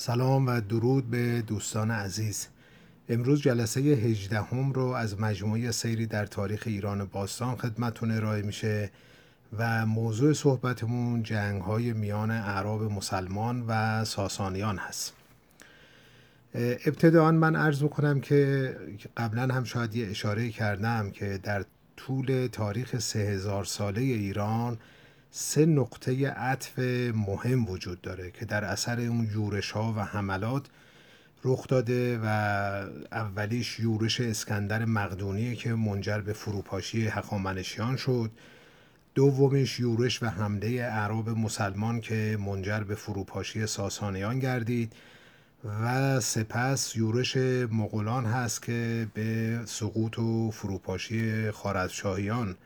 سلام و درود به دوستان عزیز. امروز جلسه 18 هم رو از مجموعه سیری در تاریخ ایران باستان خدمتون ارائه میشه و موضوع صحبتمون جنگ های میان اعراب مسلمان و ساسانیان هست. ابتداعا من عرض کنم که قبلا هم شاید یه اشاره کردم که در طول تاریخ سه هزار ساله ایران سه نقطه عطف مهم وجود داره که در اثر اون یورش ها و حملات رخ داده و اولیش یورش اسکندر مقدونیه که منجر به فروپاشی هخامنشیان شد. دومیش یورش و حمله اعراب مسلمان که منجر به فروپاشی ساسانیان گردید. و سپس یورش مغولان هست که به سقوط و فروپاشی خارزشاهیان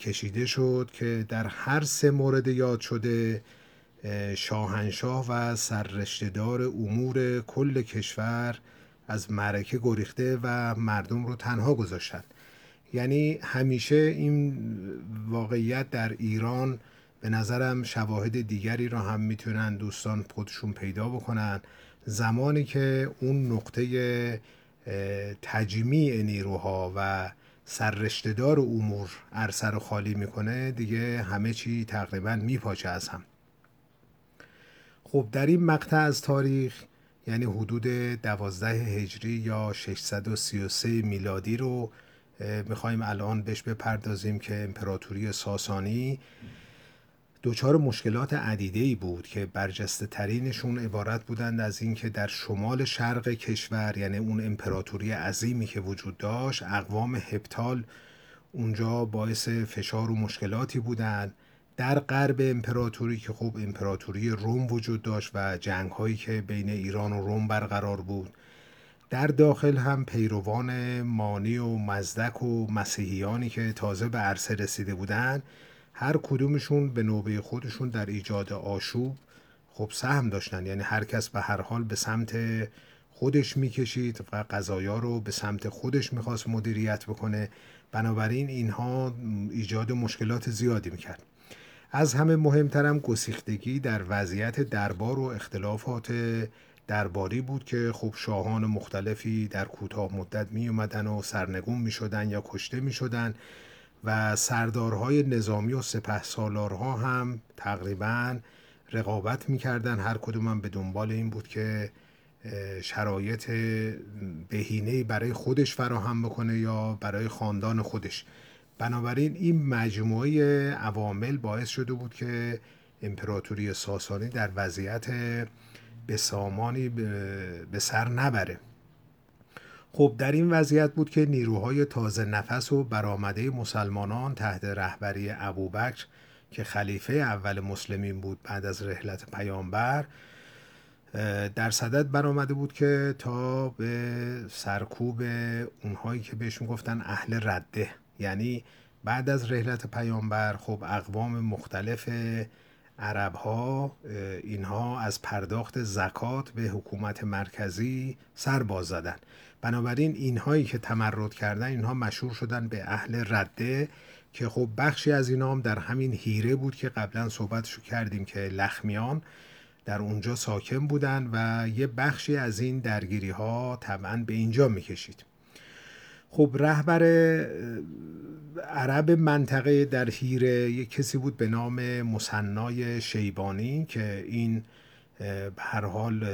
کشیده شد که در هر سه مورد یاد شده شاهنشاه و سررشتهدار امور کل کشور از معرکه گریخته و مردم رو تنها گذاشتن. یعنی همیشه این واقعیت در ایران به نظرم شواهد دیگری را هم می‌تونن دوستان خودشون پیدا بکنن. زمانی که اون نقطه تجمیع نیروها و سررشتهدار امور عرصه رو خالی می‌کنه دیگه همه چی تقریبا میپاچه از هم. خب در این مقطع از تاریخ یعنی حدود دوازده هجری یا 633 میلادی رو می‌خوایم الان بهش بپردازیم که امپراتوری ساسانی دچار مشکلات عدیده بود که برجسته ترینشون عبارت بودند از اینکه در شمال شرق کشور یعنی اون امپراتوری عظیمی که وجود داشت اقوام هپتال اونجا باعث فشار و مشکلاتی بودند. در غرب امپراتوری که خب امپراتوری روم وجود داشت و جنگ هایی که بین ایران و روم برقرار بود. در داخل هم پیروان مانی و مزدک و مسیحیانی که تازه به عرصه رسیده بودند هر کدومشون به نوبه خودشون در ایجاد آشوب خب سهم داشتن. یعنی هر کس به هر حال به سمت خودش می‌کشید و قضایا رو به سمت خودش می‌خواست مدیریت بکنه. بنابراین اینها ایجاد مشکلات زیادی می‌کرد. از همه مهمترم گسیختگی در وضعیت دربار و اختلافات درباری بود که خب شاهان مختلفی در کوتاه مدت می اومدن و سرنگون می شدن یا کشته می شدن و سردارهای نظامی و سپه سالارها هم تقریبا رقابت می‌کردن. هر کدوم هم به دنبال این بود که شرایط بهینه برای خودش فراهم بکنه یا برای خاندان خودش. بنابراین این مجموعه عوامل باعث شده بود که امپراتوری ساسانی در وضعیت بسامانی به سر نبره. خب در این وضعیت بود که نیروهای تازه نفس و برآمده مسلمانان تحت رهبری ابوبکر که خلیفه اول مسلمین بود بعد از رحلت پیامبر در صدد برآمده بود که تا به سرکوب اونهایی که بهشون گفتن اهل رده. یعنی بعد از رحلت پیامبر خب اقوام مختلف عرب ها اینها از پرداخت زکات به حکومت مرکزی سر باز زدن. بنابراین اینهایی که تمرد کردن اینها مشهور شدن به اهل رده که خب بخشی از اینا هم در همین هیره بود که قبلا صحبتشو کردیم که لخمیان در اونجا ساکن بودن و یه بخشی از این درگیری ها طبعا به اینجا می‌کشید. خب رهبر عرب منطقه در هیره یک کسی بود به نام مصنای شیبانی که این به هر حال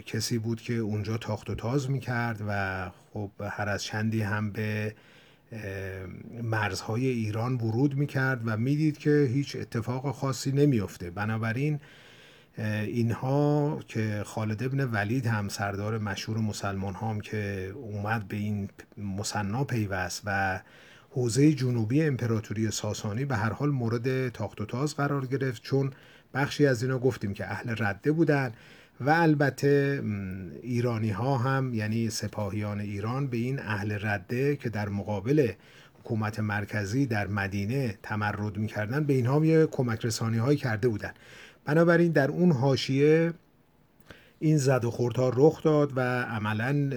کسی بود که اونجا تاخت و تاز می‌کرد و خب هر از چندی هم به مرزهای ایران ورود می‌کرد و می‌دید که هیچ اتفاق خاصی نمیافته. بنابراین اینها که خالد ابن ولید هم سردار مشهور مسلمان هم که اومد به این مصنا پیوست و حوزه جنوبی امپراتوری ساسانی به هر حال مورد تاخت و تاز قرار گرفت چون بخشی از اینا گفتیم که اهل رده بودن و البته ایرانی ها هم یعنی سپاهیان ایران به این اهل رده که در مقابل حکومت مرکزی در مدینه تمرد می‌کردن به اینها یه کمک رسانی هایی کرده بودن. بنابراین در اون حاشیه این زد و خوردها رخ داد و عملا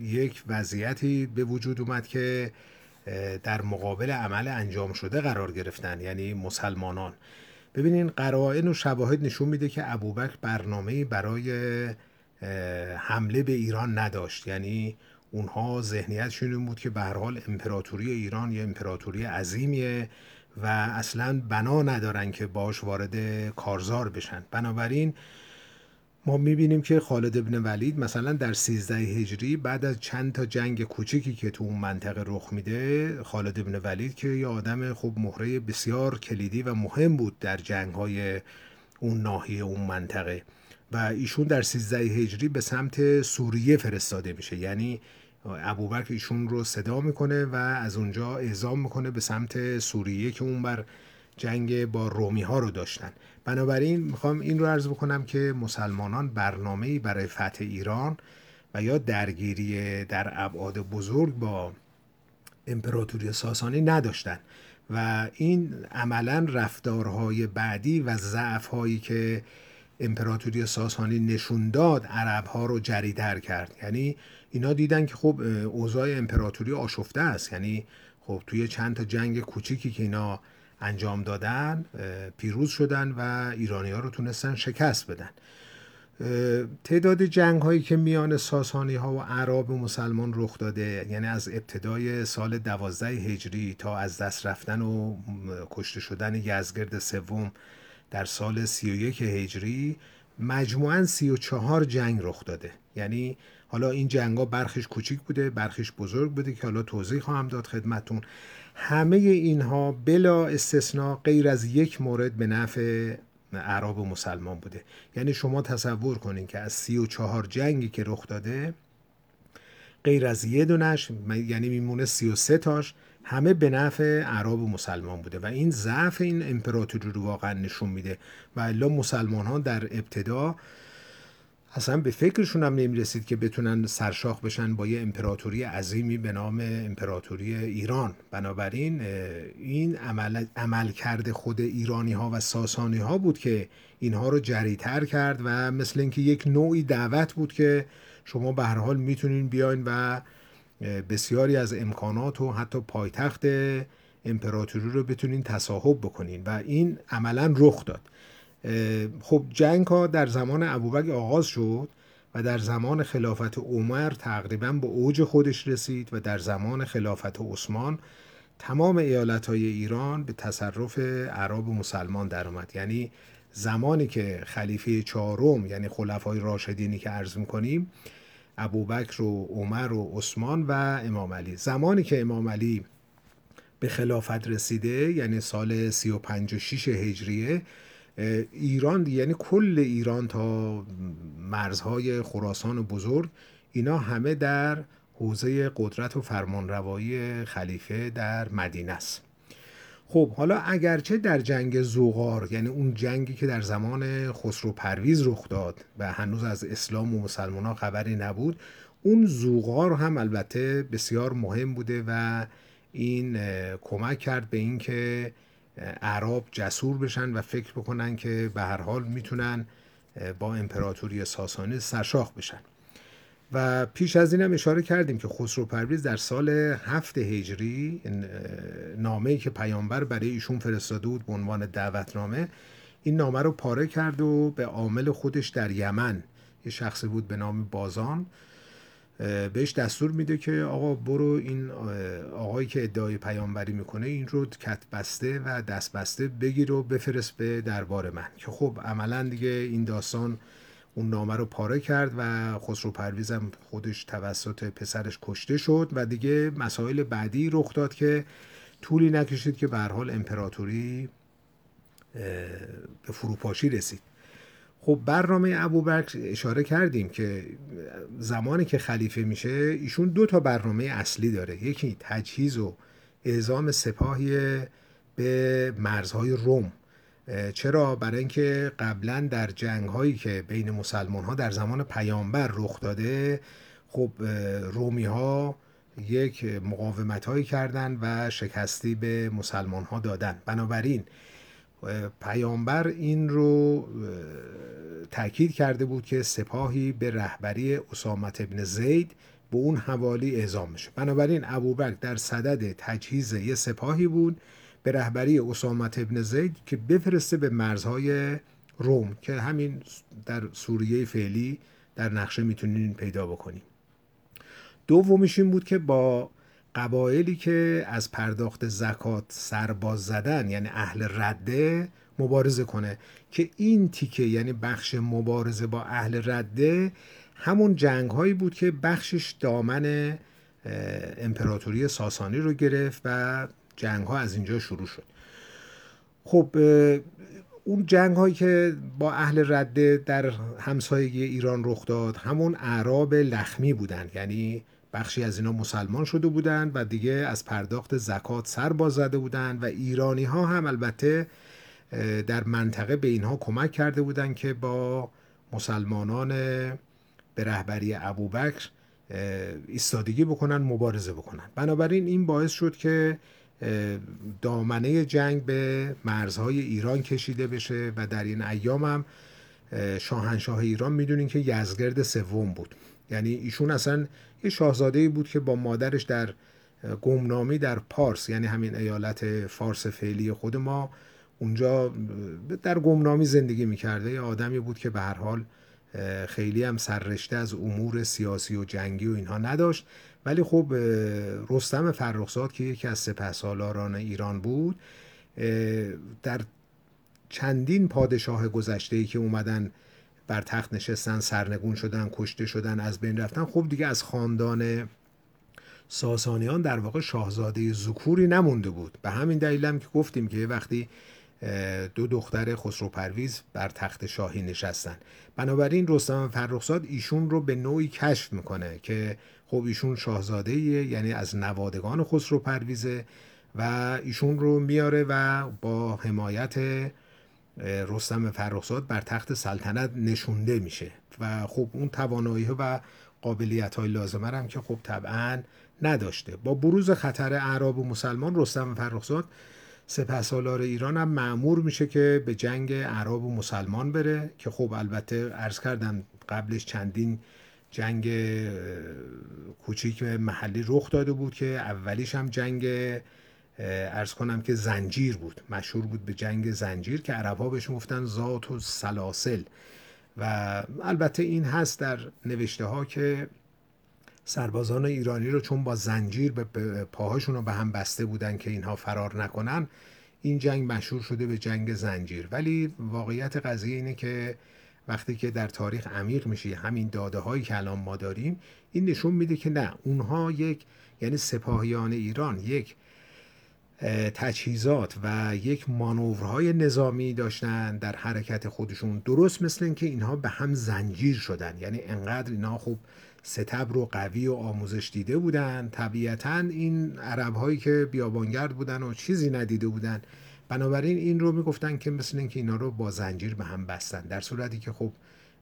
یک وضعیتی به وجود اومد که در مقابل عمل انجام شده قرار گرفتن یعنی مسلمانان. ببینین قرائن و شواهد نشون میده که ابوبکر برنامه برای حمله به ایران نداشت. یعنی اونها ذهنیتشون این بود که به هر حال امپراتوری ایران یه امپراتوری عظیمیه و اصلا بنا ندارن که باش وارد کارزار بشن. بنابراین ما می‌بینیم که خالد ابن ولید مثلا در 13 هجری بعد از چند تا جنگ کوچیکی که تو اون منطقه رخ میده خالد ابن ولید که یه آدم خب مهره بسیار کلیدی و مهم بود در جنگ های اون ناحیه اون منطقه و ایشون در 13 هجری به سمت سوریه فرستاده میشه. یعنی ابوبکر ایشون رو صدا می‌کنه و از اونجا اعزام می‌کنه به سمت سوریه که اون بر جنگ با رومی ها رو داشتن. بنابراین می‌خوام این رو عرض بکنم که مسلمانان برنامه برای فتح ایران و یا درگیری در ابعاد بزرگ با امپراتوری ساسانی نداشتن و این عملا رفتارهای بعدی و ضعفهایی که امپراتوری ساسانی نشون داد عرب ها رو جریدر کرد. یعنی اینا دیدن که خب اوضاع امپراتوری آشفته است. یعنی خب توی چند تا جنگ کوچیکی که اینا انجام دادن پیروز شدن و ایرانی ها رو تونستن شکست بدن. تعداد جنگ هایی که میان ساسانی ها و عرب و مسلمان رخ داده یعنی از ابتدای سال دوازده هجری تا از دست رفتن و کشته شدن یزگرد سوم در سال سی و یک هجری مجموعا سی و چهار جنگ رخ داده. یعنی حالا این جنگ ها برخش کوچیک بوده برخش بزرگ بوده که حالا توضیح خواهم داد خدمتون همه اینها بلا استثناء غیر از یک مورد به نفع عرب و مسلمان بوده. یعنی شما تصور کنین که از سی و چهار جنگی که رخ داده غیر از یه دونش یعنی میمونه سی و سه تاش همه به نفع عرب و مسلمان بوده. و این ضعف این امپراتوری رو واقعا نشون میده. و الا مسلمان ها در ابتدا اصلا به فکرشون هم نمی‌رسید که بتونن سرشاخ بشن با یه امپراتوری عظیمی به نام امپراتوری ایران. بنابراین این عمل, عمل کرده خود ایرانی ها و ساسانی ها بود که اینها رو جریتر کرد و مثل اینکه یک نوعی دعوت بود که شما به هر حال می‌تونین بیاین و بسیاری از امکانات و حتی پایتخت امپراتوری رو بتونین تصاحب بکنین. و این عملا رخ داد. خب جنگ ها در زمان ابوبکر آغاز شد و در زمان خلافت عمر تقریبا به اوج خودش رسید و در زمان خلافت عثمان تمام ایالت های ایران به تصرف عرب مسلمان در اومد. یعنی زمانی که خلیفه چهارم یعنی خلفای راشدینی که عرض می‌کنیم ابوبکر و عمر و عثمان و امام علی. زمانی که امام علی به خلافت رسیده یعنی سال 35 و 6 هجریه ایران یعنی کل ایران تا مرزهای خراسان بزرگ اینا همه در حوزه قدرت و فرمانروایی خلیفه در مدینه است. خب حالا اگرچه در جنگ زوغار یعنی اون جنگی که در زمان خسرو پرویز رخ داد و هنوز از اسلام و مسلمان ها خبری نبود اون زوغار هم البته بسیار مهم بوده و این کمک کرد به اینکه عرب جسور بشن و فکر بکنن که به هر حال می‌تونن با امپراتوری ساسانی سرشاخ بشن. و پیش از اینم اشاره کردیم که خسرو پرویز در سال هفت هجری نامه که پیامبر برای ایشون فرستاده بود به عنوان دعوتنامه این نامه رو پاره کرد و به عامل خودش در یمن. یه شخصی بود به نام بازان. بهش دستور میده که آقا برو این آقایی که ادعای پیامبری می‌کنه این رو کت بسته و دست بسته بگیر و بفرست به دربار من. که خب عملا دیگه این داستان اون نامه رو پاره کرد و خسرو پرویزم خودش توسط پسرش کشته شد و دیگه مسائل بعدی رخ داد که طولی نکشید که به حال امپراتوری به فروپاشی رسید. خب برنامه ابوبکر اشاره کردیم که زمانی که خلیفه میشه ایشون دو تا برنامه اصلی داره. یکی تجهیز و اعزام سپاهی به مرزهای روم. چرا؟ برای اینکه قبلا در جنگ هایی که بین مسلمان ها در زمان پیامبر رخ داده خب رومی ها یک مقاومت هایی کردن و شکستی به مسلمان ها دادن بنابراین پیامبر این رو تاکید کرده بود که سپاهی به رهبری اسامت ابن زید به اون حوالی اعزام میشه. بنابراین ابوبکر در صدد تجهیز یه سپاهی بود به رهبری اسامت ابن زید که بفرسته به مرزهای روم که همین در سوریه فعلی در نقشه می‌تونین پیدا بکنیم دومیش این بود که با قبایلی که از پرداخت زکات سرباز زدن یعنی اهل رده مبارزه کنه. که این تیکه یعنی بخش مبارزه با اهل رده همون جنگ هایی بود که بخشش دامن امپراتوری ساسانی رو گرفت و جنگ ها از اینجا شروع شد. خب اون جنگ هایی که با اهل رده در همسایگی ایران رخ داد همون اعراب لخمی بودند یعنی بخشی از اینا مسلمان شده بودند و دیگه از پرداخت زکات سر باز زده بودند و ایرانی ها هم البته در منطقه به اینها کمک کرده بودند که با مسلمانان به رهبری ابوبکر ایستادگی بکنن مبارزه بکنن. بنابراین این باعث شد که دامنه جنگ به مرزهای ایران کشیده بشه و در این ایام هم شاهنشاه ایران می‌دونین که یزگرد سوم بود. یعنی ایشون اصلا یه شاهزاده بود که با مادرش در گمنامی در پارس یعنی همین ایالت فارس فعلی خود ما اونجا در گمنامی زندگی می‌کرده. یه آدمی بود که به هر حال خیلی هم سررشته از امور سیاسی و جنگی و اینها نداشت. ولی خب رستم فرخزاد که یکی از سپهسالاران ایران بود در چندین پادشاه گذشته که اومدن بر تخت نشستن سرنگون شدن کشته شدن از بین رفتن. خب دیگه از خاندان ساسانیان در واقع شاهزاده زکوری نمونده بود. به همین دلیل هم که گفتیم که وقتی دو دختر خسرو پرویز بر تخت شاهی نشستن. بنابراین رستم فرخزاد ایشون رو به نوعی کشف می‌کنه که خب ایشون شاهزاده یعنی از نوادگان خسرو پرویزه و ایشون رو میاره و با حمایت رستم فرخزاد بر تخت سلطنت نشونده میشه. و خب اون توانایی و قابلیت های لازمه هم که خب طبعا نداشته. با بروز خطر اعراب و مسلمان رستم فرخزاد سپهسالار ایران هم معمور میشه که به جنگ عرب و مسلمان بره که خب البته عرض کردم قبلش چندین جنگ کوچیک محلی رخ داده بود که اولیش هم جنگ ارز کنم که زنجیر بود. مشهور بود به جنگ زنجیر که عرب ها بهش گفتن ذات و سلاسل و البته این هست در نوشته ها که سربازان ایرانی رو چون با زنجیر به پاهاشون رو به هم بسته بودن که اینها فرار نکنن این جنگ مشهور شده به جنگ زنجیر. ولی واقعیت قضیه اینه که وقتی که در تاریخ عمیق میشی همین داده هایی که الان ما داریم این نشون میده که نه اونها یک یعنی سپاهیان ایران یک تجهیزات و یک مانورهای نظامی داشتن در حرکت خودشون. درست مثل اینکه اینها به هم زنجیر شدن. یعنی انقدر اینها خوب ستبر و قوی و آموزش دیده بودن. طبیعتا این عرب هایی که بیابانگرد بودن و چیزی ندیده بودن. بنابراین این رو می‌گفتن که مثل اینکه اینا رو با زنجیر به هم بستن. در صورتی که خب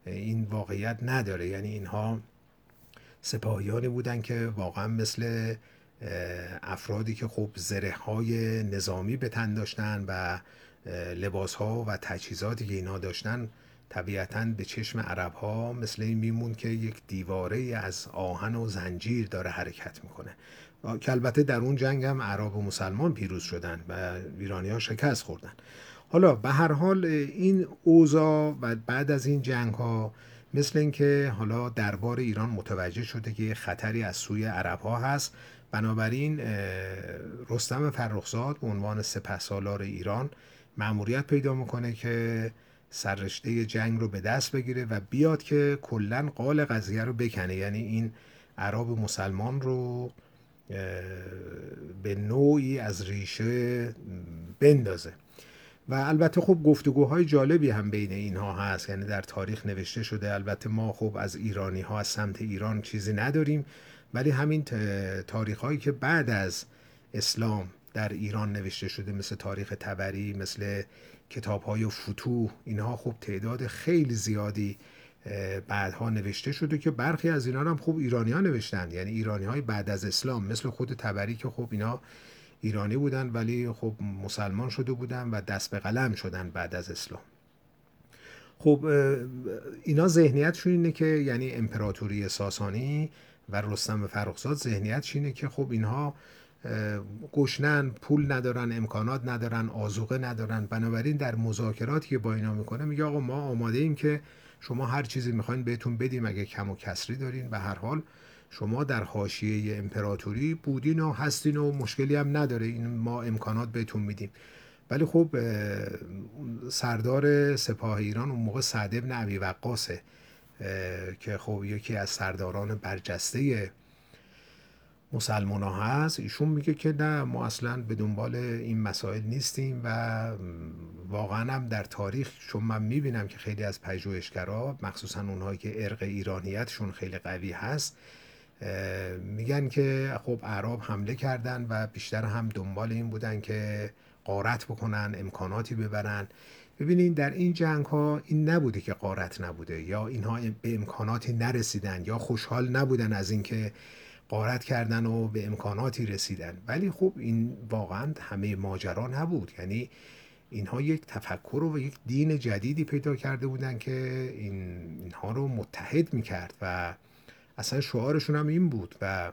این واقعیت نداره. یعنی اینها سپاهیانی بودن که واقعا مثل افرادی که خب زره های نظامی به تن داشتن و لباس ها و تجهیزاتی که اینها داشتن طبیعتا به چشم عرب ها مثل این میمون که یک دیواره از آهن و زنجیر داره حرکت می‌کنه. که البته در اون جنگ هم عرب و مسلمان پیروز شدن و ایرانی ها شکست خوردن. حالا به هر حال این اوضاع و بعد از این جنگ ها مثل اینکه حالا دربار ایران متوجه شده که خطری از سوی عرب ها هست بنابراین رستم فرخزاد به عنوان سپهسالار ایران مأموریت پیدا می‌کنه که سررشته جنگ رو به دست بگیره و بیاد که کلا قال قضیه رو بکنه. یعنی این عرب مسلمان رو به نوعی از ریشه بندازه. و البته خب گفتگوهای جالبی هم بین اینها هست. یعنی در تاریخ نوشته شده البته ما خب از ایرانی ها از سمت ایران چیزی نداریم. ولی همین تاریخ هایی که بعد از اسلام در ایران نوشته شده مثل تاریخ تبری مثل کتاب های فتوح اینها خب تعداد خیلی زیادی بعدها نوشته شده که برخی از اینا هم خوب ایرانی ها نوشتن. یعنی ایرانی های بعد از اسلام مثل خود تبری که خب اینا ایرانی بودن ولی خب مسلمان شده بودن و دست به قلم شدن بعد از اسلام. خب اینا ذهنیتشون اینه که یعنی امپراتوری ساسانی و رستم فرخزاد ذهنیتش اینه که خب اینها گشنن پول ندارن امکانات ندارن آزوقه ندارن. بنابراین در مذاکراتی که با اینا می‌کنه میگه آقا ما آماده ایم که شما هر چیزی می‌خواین بهتون بدیم اگه کم و کسری دارین. به هر حال شما در حاشیه امپراتوری بودین و هستین و مشکلی هم نداره. این ما امکانات بهتون میدیم. ولی خب سردار سپاه ایران اون موقع سعد ابن عبی وقاسه که خب یکی از سرداران برجسته مسلمان ها هست. ایشون میگه که نه ما اصلا به دنبال این مسائل نیستیم و واقعا هم در تاریخ چون من می‌بینم که خیلی از پژوهشگرا مخصوصا اونهایی که ارق ایرانیتشون خیلی قوی هست میگن که خب اعراب حمله کردن و بیشتر هم دنبال این بودن که قارت بکنن امکاناتی ببرن. ببینین در این جنگ ها این نبوده که قارت نبوده یا اینها به امکاناتی نرسیدن یا خوشحال نبودن از اینکه قارت کردن و به امکاناتی رسیدن. ولی خب این واقعا همه ماجرا نبود. یعنی اینها یک تفکر و یک دین جدیدی پیدا کرده بودن که این اینها رو متحد می‌کرد و اصلا شعارشون هم این بود و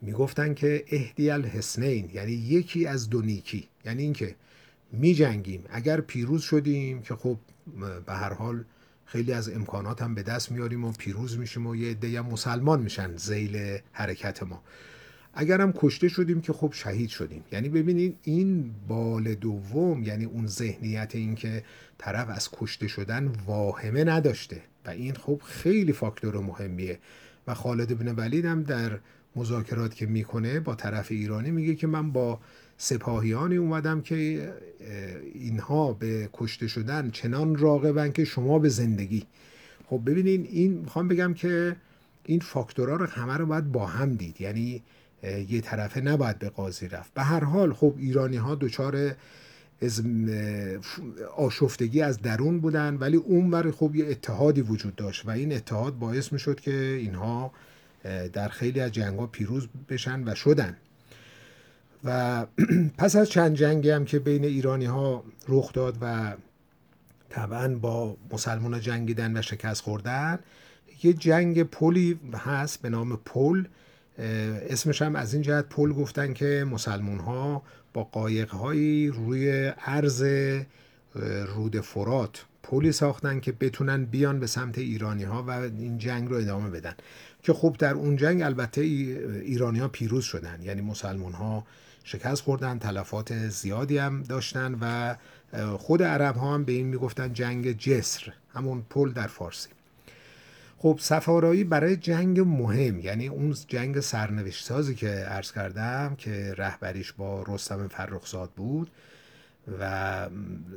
می‌گفتن که اهدی الحسنین یعنی یکی از دو نیکی. یعنی اینکه می جنگیم اگر پیروز شدیم که خب به هر حال خیلی از امکانات هم به دست میاریم و پیروز میشیم و یه عده مسلمان میشن زیل حرکت ما. اگر هم کشته شدیم که خب شهید شدیم. یعنی ببینید این بال دوم یعنی اون ذهنیت این که طرف از کشته شدن واهمه نداشته. و این خب خیلی فاکتور مهمیه. و خالد بن ولید هم در مذاکرات که می‌کنه با طرف ایرانی میگه که من با سپاهیانی اومدم که اینها به کشته شدن چنان راقبن که شما به زندگی. خب ببینین این می‌خوام بگم که این فاکتورها رو همه رو باید با هم دید. یعنی یه طرفه نباید به قاضی رفت. به هر حال خب ایرانی ها دچار آشفتگی از درون بودن ولی اون خب یه اتحادی وجود داشت و این اتحاد باعث می شد که اینها در خیلی از جنگ ها پیروز بشن و شدن. و پس از چند جنگی هم که بین ایرانی ها رخ داد و طبعا با مسلمان جنگیدن و شکست خوردن یه جنگ پلی هست به نام پل. اسمش هم از این جهت پل گفتن که مسلمون ها با قایق هایی روی عرض رود فرات پلی ساختن که بتونن بیان به سمت ایرانی ها و این جنگ رو ادامه بدن. که خب در اون جنگ البته ایرانی ها پیروز شدن یعنی مسلمان ها شکست خوردن تلفات زیادی هم داشتن و خود عرب ها هم به این می‌گفتن جنگ جسر همون پل در فارسی. خب سفارایی برای جنگ مهم یعنی اون جنگ سرنوشت سازی که عرض کردم که رهبریش با رستم فرخزاد بود و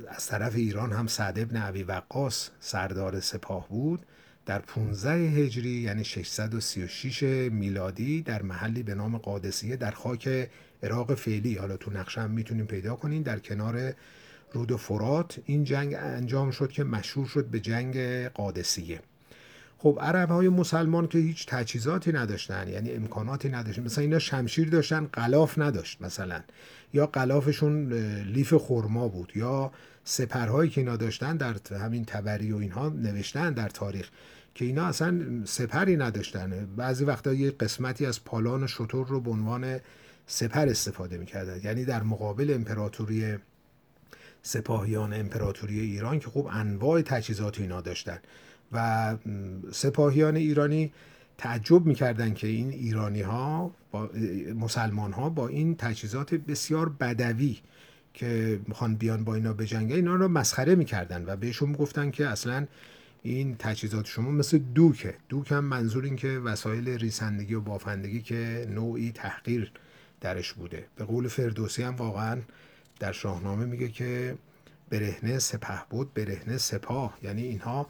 از طرف ایران هم سعد ابن عبی وقاس سردار سپاه بود در 15 هجری یعنی 636 میلادی در محلی به نام قادسیه در خاک عراق فعلی. حالا تو نقشه هم می‌تونیم پیدا کنین. در کنار رود فرات این جنگ انجام شد که مشهور شد به جنگ قادسیه. خب عرب های مسلمان که هیچ تجهیزاتی نداشتن یعنی امکاناتی نداشتن. مثلا اینا شمشیر داشتن قلاف نداشت مثلا. یا قلافشون لیف خرما بود یا سپرهایی که اینا داشتن در همین تبری و اینها نوشتن در تاریخ که اینا اصلا سپری نداشتن. بعضی وقتا یه قسمتی از پالان و شطور رو به عنوان سپر استفاده می‌کردن. یعنی در مقابل امپراتوری سپاهیان امپراتوری ایران که خب انواع تجهیزات اینا داشتن. و سپاهیان ایرانی تعجب می‌کردن که این ایرانی ها با مسلمان ها با این تجهیزات بسیار بدوی که می‌خوان بیان با اینا بجنگن اینا رو مسخره می‌کردن و بهشون می‌گفتن که اصلا این تجهیزات شما مثل دوکه. دوک هم منظور این که وسایل ریسندگی و بافندگی که نوعی تحقیر درش بوده. به قول فردوسی هم واقعا در شاهنامه میگه که برهنه سپه بود برهنه سپاه. یعنی اینها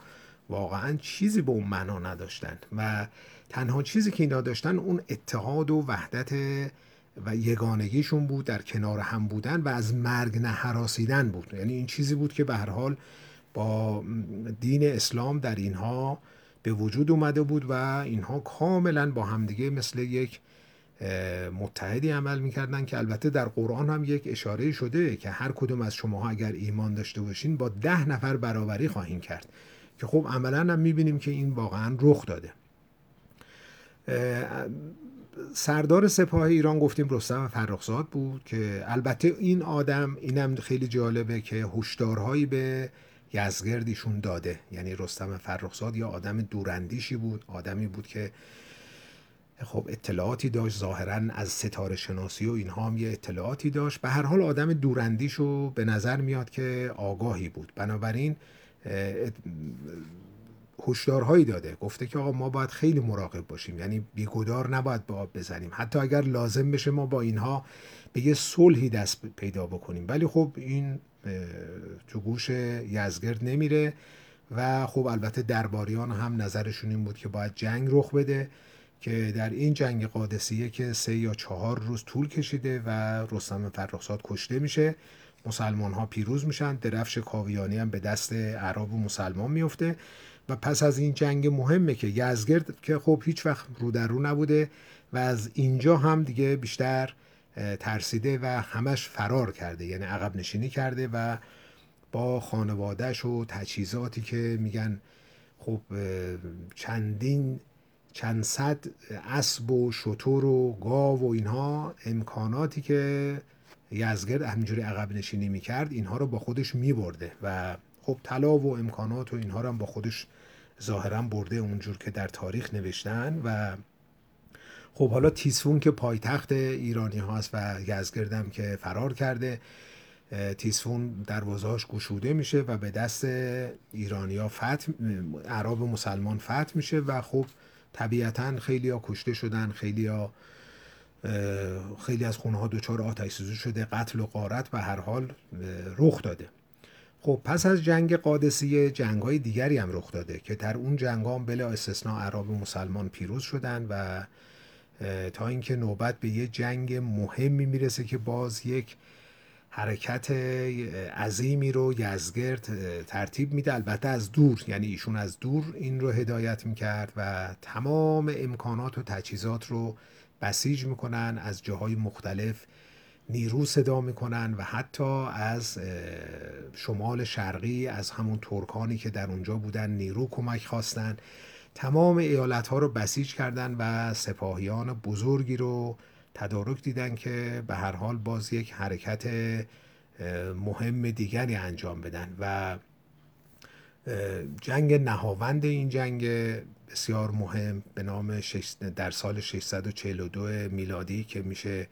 واقعا چیزی به اون معنا نداشتن و تنها چیزی که اینا داشتن اون اتحاد و وحدت و یگانگیشون بود در کنار هم بودن و از مرگ نهراسیدن بود. یعنی این چیزی بود که به هر حال با دین اسلام در اینها به وجود اومده بود و اینها کاملا با همدیگه مثل یک متحدی عمل می‌کردن که البته در قرآن هم یک اشاره شده که هر کدوم از شماها اگر ایمان داشته باشین با ده نفر برابری خواهیم کرد. که خب عملا هم می‌بینیم که این واقعا رخ داده. سردار سپاه ایران گفتیم رستم فرخزاد بود که البته این آدم اینم خیلی جالبه که هشدارهایی به یزگردیشون داده. یعنی رستم فرخزاد یا آدم دوراندیشی بود آدمی بود که خب اطلاعاتی داشت. ظاهرا از ستاره شناسی و اینها هم یه اطلاعاتی داشت. به هر حال آدم دوراندیش و به نظر میاد که آگاهی بود. بنابراین هشدارهایی داده. گفته که آقا ما باید خیلی مراقب باشیم. یعنی بیگدار نباید به آب بزنیم. حتی اگر لازم بشه ما با اینها به یه صلحی دست پیدا بکنیم. ولی خب این تو گوش یزگرد نمیره و خب البته درباریان هم نظرشون این بود که باید جنگ رخ بده. که در این جنگ قادسیه که سه یا چهار روز طول کشیده و رستم فرخزاد کشته میشه مسلمان ها پیروز میشن درفش کاویانی هم به دست عرب و مسلمان میفته و پس از این جنگ مهمه که یزگرد که خب هیچ وقت رو در رو نبوده و از اینجا هم دیگه بیشتر ترسیده و همش فرار کرده یعنی عقب نشینی کرده و با خانوادهش و تجهیزاتی که میگن خب چندین چند صد اسب و شطور و گاو و اینها امکاناتی که یزگرد همینجوری عقب نشینی می‌کرد اینها رو با خودش میبرده و خب طلا و امکانات و اینها رو هم با خودش ظاهرا برده اونجور که در تاریخ نوشتن و خب حالا تیسفون که پایتخت ایرانی هاست و یزگردم که فرار کرده تیسفون دروازهاش گشوده میشه و به دست ایرانیا فتح عرب مسلمان فتح میشه و خب طبیعتا خیلی ها کشته شدن خیلی ها خیلی از خونه ها دچار آتش سوزی شده قتل و غارت و هر حال رخ داده. خب پس از جنگ قادسیه جنگ های دیگری هم رخ داده که در اون جنگ هم بلا استثناء عرب مسلمان پیروز شدن و تا اینکه نوبت به یه جنگ مهمی می‌رسه که باز یک حرکت عظیمی رو یزگرد ترتیب میده. البته از دور یعنی ایشون از دور این رو هدایت می‌کرد و تمام امکانات و تجهیزات رو بسیج می‌کنن از جاهای مختلف نیرو صدا می‌کنن و حتی از شمال شرقی از همون ترکانی که در اونجا بودن نیرو کمک خواستن. تمام ایالت ها رو بسیج کردن و سپاهیان بزرگی رو تدارک دیدن که به هر حال باز یک حرکت مهم دیگری انجام بدن و جنگ نهاوند این جنگ بسیار مهم به نام در سال 642 میلادی که میشه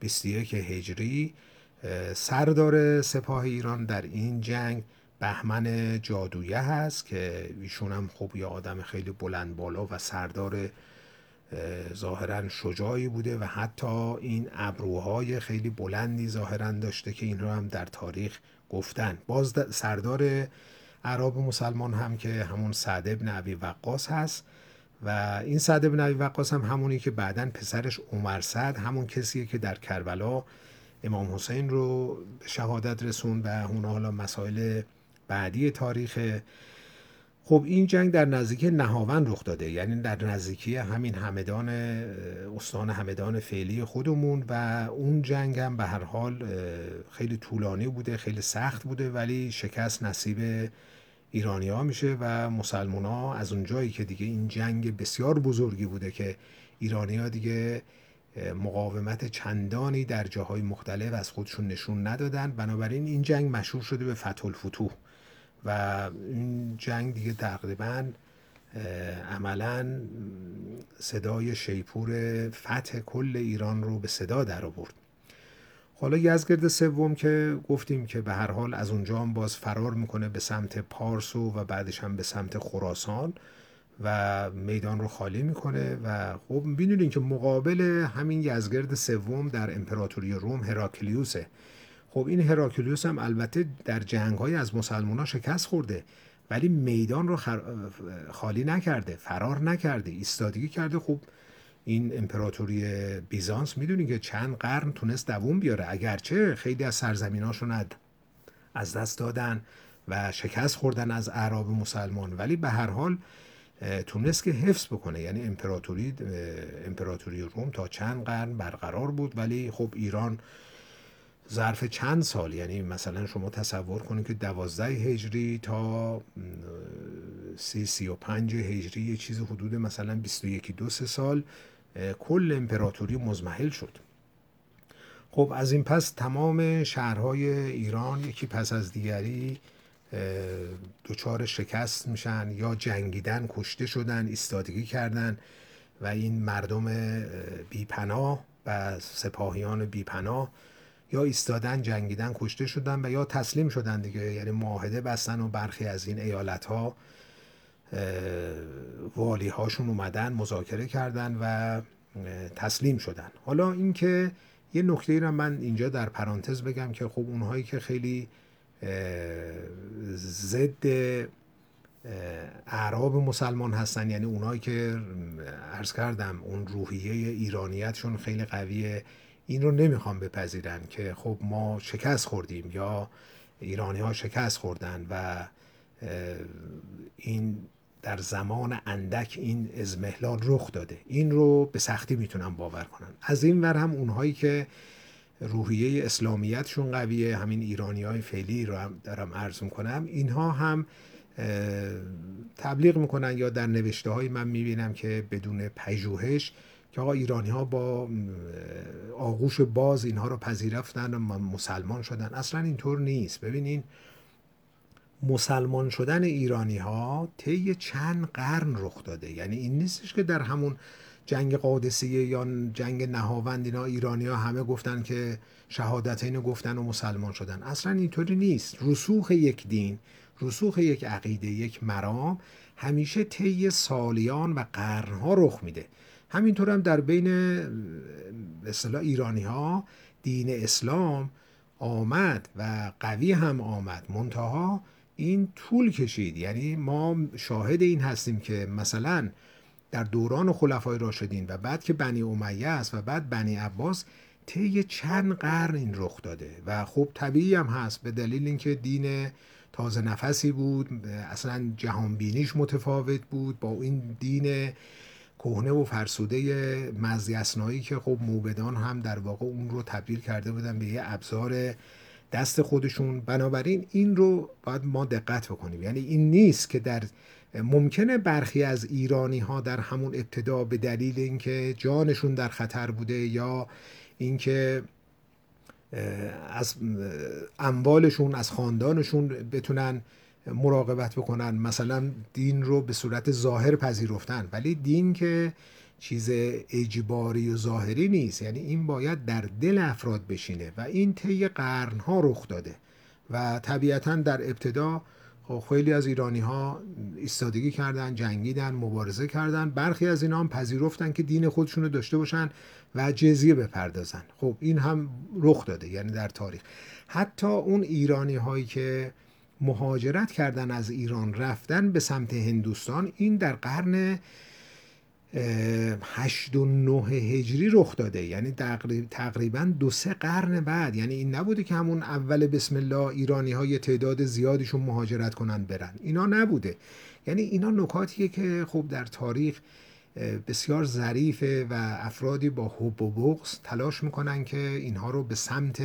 21 هجری سردار سپاه ایران در این جنگ بهمن جادویه هست که ایشون هم خب یه آدم خیلی بلند بالا و سردار ظاهرا شجاعی بوده و حتی این ابروهای خیلی بلندی ظاهرا داشته که این هم در تاریخ گفتن. باز سردار عرب مسلمان هم که همون سعد ابن عبی وقاس هست و این سعد ابن عبی وقاس هم همونی که بعدا پسرش عمر سعد همون کسیه که در کربلا امام حسین رو شهادت رسون و اون حالا مسائل بعدی تاریخ خب این جنگ در نزدیکی نهاون رخ داده. یعنی در نزدیکی همین همدان استان همدان فعلی خودمون و اون جنگ هم به هر حال خیلی طولانی بوده خیلی سخت بوده ولی شکست نصیب ایرانیا میشه و مسلمان ها از اون جایی که دیگه این جنگ بسیار بزرگی بوده که ایرانیا دیگه مقاومت چندانی در جاهای مختلف از خودشون نشون ندادن. بنابراین این جنگ مشهور شده به فتح الفتوح. و این جنگ دیگه تقریبا عملا صدای شیپور فتح کل ایران رو به صدا در آورد. حالا یزگرد سوم که گفتیم که به هر حال از اونجا هم باز فرار می‌کنه به سمت پارس و بعدش هم به سمت خراسان و میدان رو خالی می‌کنه و خب می‌دونین که مقابل همین یزگرد سوم در امپراتوری روم هراکلیوسه. خب این هراکلیوس هم البته در جنگ های از مسلمان ها شکست خورده ولی میدان رو خالی نکرده فرار نکرده ایستادگی کرده. خب این امپراتوری بیزانس می‌دونی که چند قرن تونست دووم بیاره. اگرچه خیلی از سرزمیناشون از دست دادن و شکست خوردن از اعراب مسلمان ولی به هر حال تونست که حفظ بکنه. یعنی امپراتوری امپراتوری روم تا چند قرن برقرار بود ولی خب ایران ظرف چند سال؟ یعنی مثلا شما تصور کنید که دوازده هجری تا سی سی و پنج هجری یه چیز حدود مثلا 21 دو سه سال کل امپراتوری مزمحل شد. خب از این پس تمام شهرهای ایران یکی پس از دیگری دچار شکست میشن یا جنگیدن کشته شدن ایستادگی کردن و این مردم بیپناه و سپاهیان بیپناه یا ایستادن جنگیدن کشته شدن و یا تسلیم شدن دیگه. یعنی معاهده بستن و برخی از این ایالت ها والی هاشون اومدن مذاکره کردن و تسلیم شدن. حالا اینکه یه نکته ای رو من اینجا در پرانتز بگم که خب اونهایی که خیلی ضد اعراب مسلمان هستن یعنی اونایی که عرض کردم اون روحیه ایرانیتشون خیلی قویه این رو نمی‌خوام بپذیرن که خب ما شکست خوردیم یا ایرانی ها شکست خوردن و این در زمان اندک این ازمهلال رخ داده. این رو به سختی می‌تونم باور کنن. از این ور هم اونهایی که روحیه اسلامیتشون قویه همین ایرانی های فعلی رو هم دارم عرض می‌کنم اینها هم تبلیغ می‌کنن یا در نوشته های من می‌بینم که بدون پژوهش که آقا ایرانی ها با آغوش باز اینها رو پذیرفتن و مسلمان شدن. اصلا اینطور نیست. ببینین مسلمان شدن ایرانی ها طی چند قرن رخ داده. یعنی این نیستش که در همون جنگ قادسیه یا جنگ نهاوند اینا ایرانی ها همه گفتن که شهادت اینو گفتن و مسلمان شدن. اصلا اینطوری نیست. رسوخ یک دین رسوخ یک عقیده یک مرام همیشه طی سالیان و قرنها رخ میده. همینطور هم در بین اصطلاح ایرانی ها دین اسلام آمد و قوی هم آمد. منتها این طول کشید. یعنی ما شاهد این هستیم که مثلا در دوران خلفای راشدین و بعد که بنی امیه است و بعد بنی عباس طی چند قرن این رخ داده. و خب طبیعی هم هست به دلیل اینکه دین تازه نفسی بود. اصلا جهانبینیش متفاوت بود. با این دین کهنه و فرسوده مزی که خب موبدان هم در واقع اون رو تبدیل کرده بودن به یه ابزار دست خودشون. بنابراین این رو باید ما دقت بکنیم. یعنی این نیست که در ممکنه برخی از ایرانی ها در همون ابتدا به دلیل اینکه جانشون در خطر بوده یا اینکه از اموالشون از خاندانشون بتونن مراقبت بکنن. مثلا دین رو به صورت ظاهر پذیرفتن. ولی دین که چیز اجباری و ظاهری نیست. یعنی این باید در دل افراد بشینه و این طی قرنها رخ داده. و طبیعتا در ابتدا خب خیلی از ایرانی ها ایستادگی کردن جنگیدن مبارزه کردن. برخی از اینا هم پذیرفتن که دین خودشون رو داشته باشن و جزیه بپردازن. خب این هم رخ داده یعنی در تاریخ. حتی اون ایرانی هایی که مهاجرت کردن از ایران رفتن به سمت هندوستان این در قرن هشت و نه هجری رخ داده. یعنی تقریبا دو سه قرن بعد. یعنی این نبوده که همون اول بسم الله ایرانی های تعداد زیادیشون مهاجرت کنن برن. اینا نبوده. یعنی اینا نکاتیه که خب در تاریخ بسیار ظریفه و افرادی با حب و بغض تلاش می‌کنن که اینها رو به سمت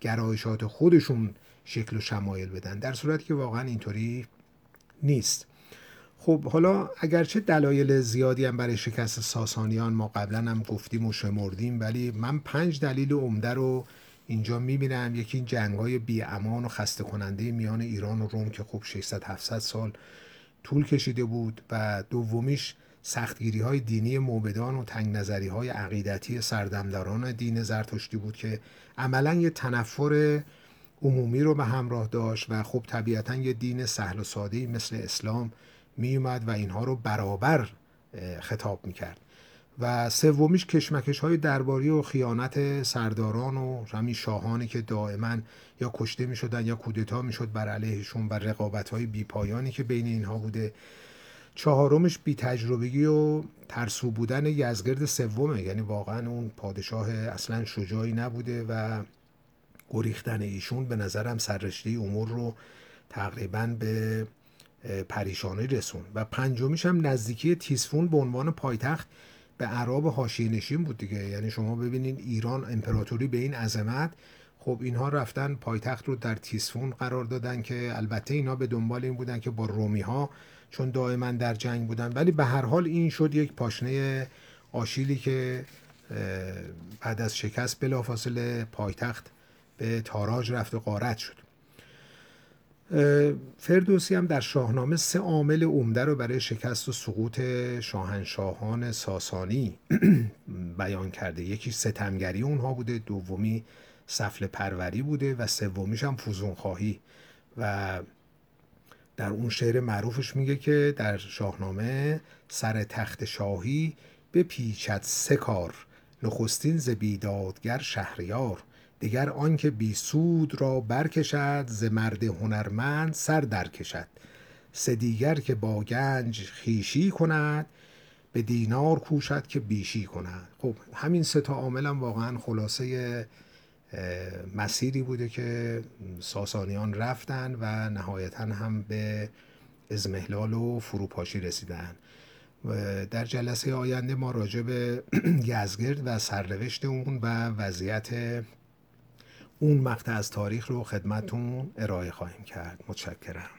گرایشات خودشون شکل و شمایل بدن. در صورتی که واقعا اینطوری نیست. خب حالا اگرچه دلایل زیادی هم برای شکست ساسانیان ما قبلا هم گفتیم و شمردیم ولی من پنج دلیل عمده رو اینجا می‌بینم. یکی این جنگ های بی امان و خسته کننده میان ایران و روم که خب 600 700 سال طول کشیده بود و دومیش سختگیری های دینی موبدان و تنگ نظری های عقیدتی سردمداران دین زرتشتی بود که عملا یه تنفر عمومی رو به همراه داشت و خب طبیعتا یه دین سهل و ساده مثل اسلام می اومد و اینها رو برابر خطاب می کرد و سومیش کشمکش های درباری و خیانت سرداران و همین شاهانی که دائما یا کشته می شدن یا کودتا می شد بر علیهشون و رقابت های بی پایانی که بین اینها بوده. چهارمش بی تجربگی و ترسو بودن یزگرد سومه. یعنی واقعا اون پادشاه اصلا شجاعی نبوده و گریختن ایشون به نظرم سررشته امور رو تقریبا به پریشانی رسون و پنجمیش هم نزدیکی تیسفون به عنوان پایتخت به عرب حاشیه نشین بود دیگه. یعنی شما ببینین ایران امپراتوری به این عظمت خب اینها رفتن پایتخت رو در تیسفون قرار دادن که البته اینها به دنبال این بودن که با رومی ها چون دائما در جنگ بودن. ولی به هر حال این شد یک پاشنه آشیلی که بعد از شکست بلافاصله پایتخت به تاراج رفت و قارت شد. فردوسی هم در شاهنامه سه عامل عمده رو برای شکست و سقوط شاهنشاهان ساسانی بیان کرده. یکی ستمگری اونها بوده دومی سفل پروری بوده و سومیش هم فوزون خواهی و در اون شعر معروفش میگه که در شاهنامه سر تخت شاهی به پیچت سه کار نخستین ز شهریار. دیگر آنکه بی سود را برکشد ز مرد هنرمند سر درکشد سه دیگر که با گنج خیشی کند به دینار کوشد که بیشی کند. خب همین سه تا عامل هم واقعا خلاصه مسیری بوده که ساسانیان رفتن و نهایتا هم به ازمهلال و فروپاشی رسیدن. در جلسه آینده ما راجع به یزگرد و سرنوشت اون و وضعیت اون مقطع از تاریخ رو خدمتون ارائه خواهیم کرد. متشکرم.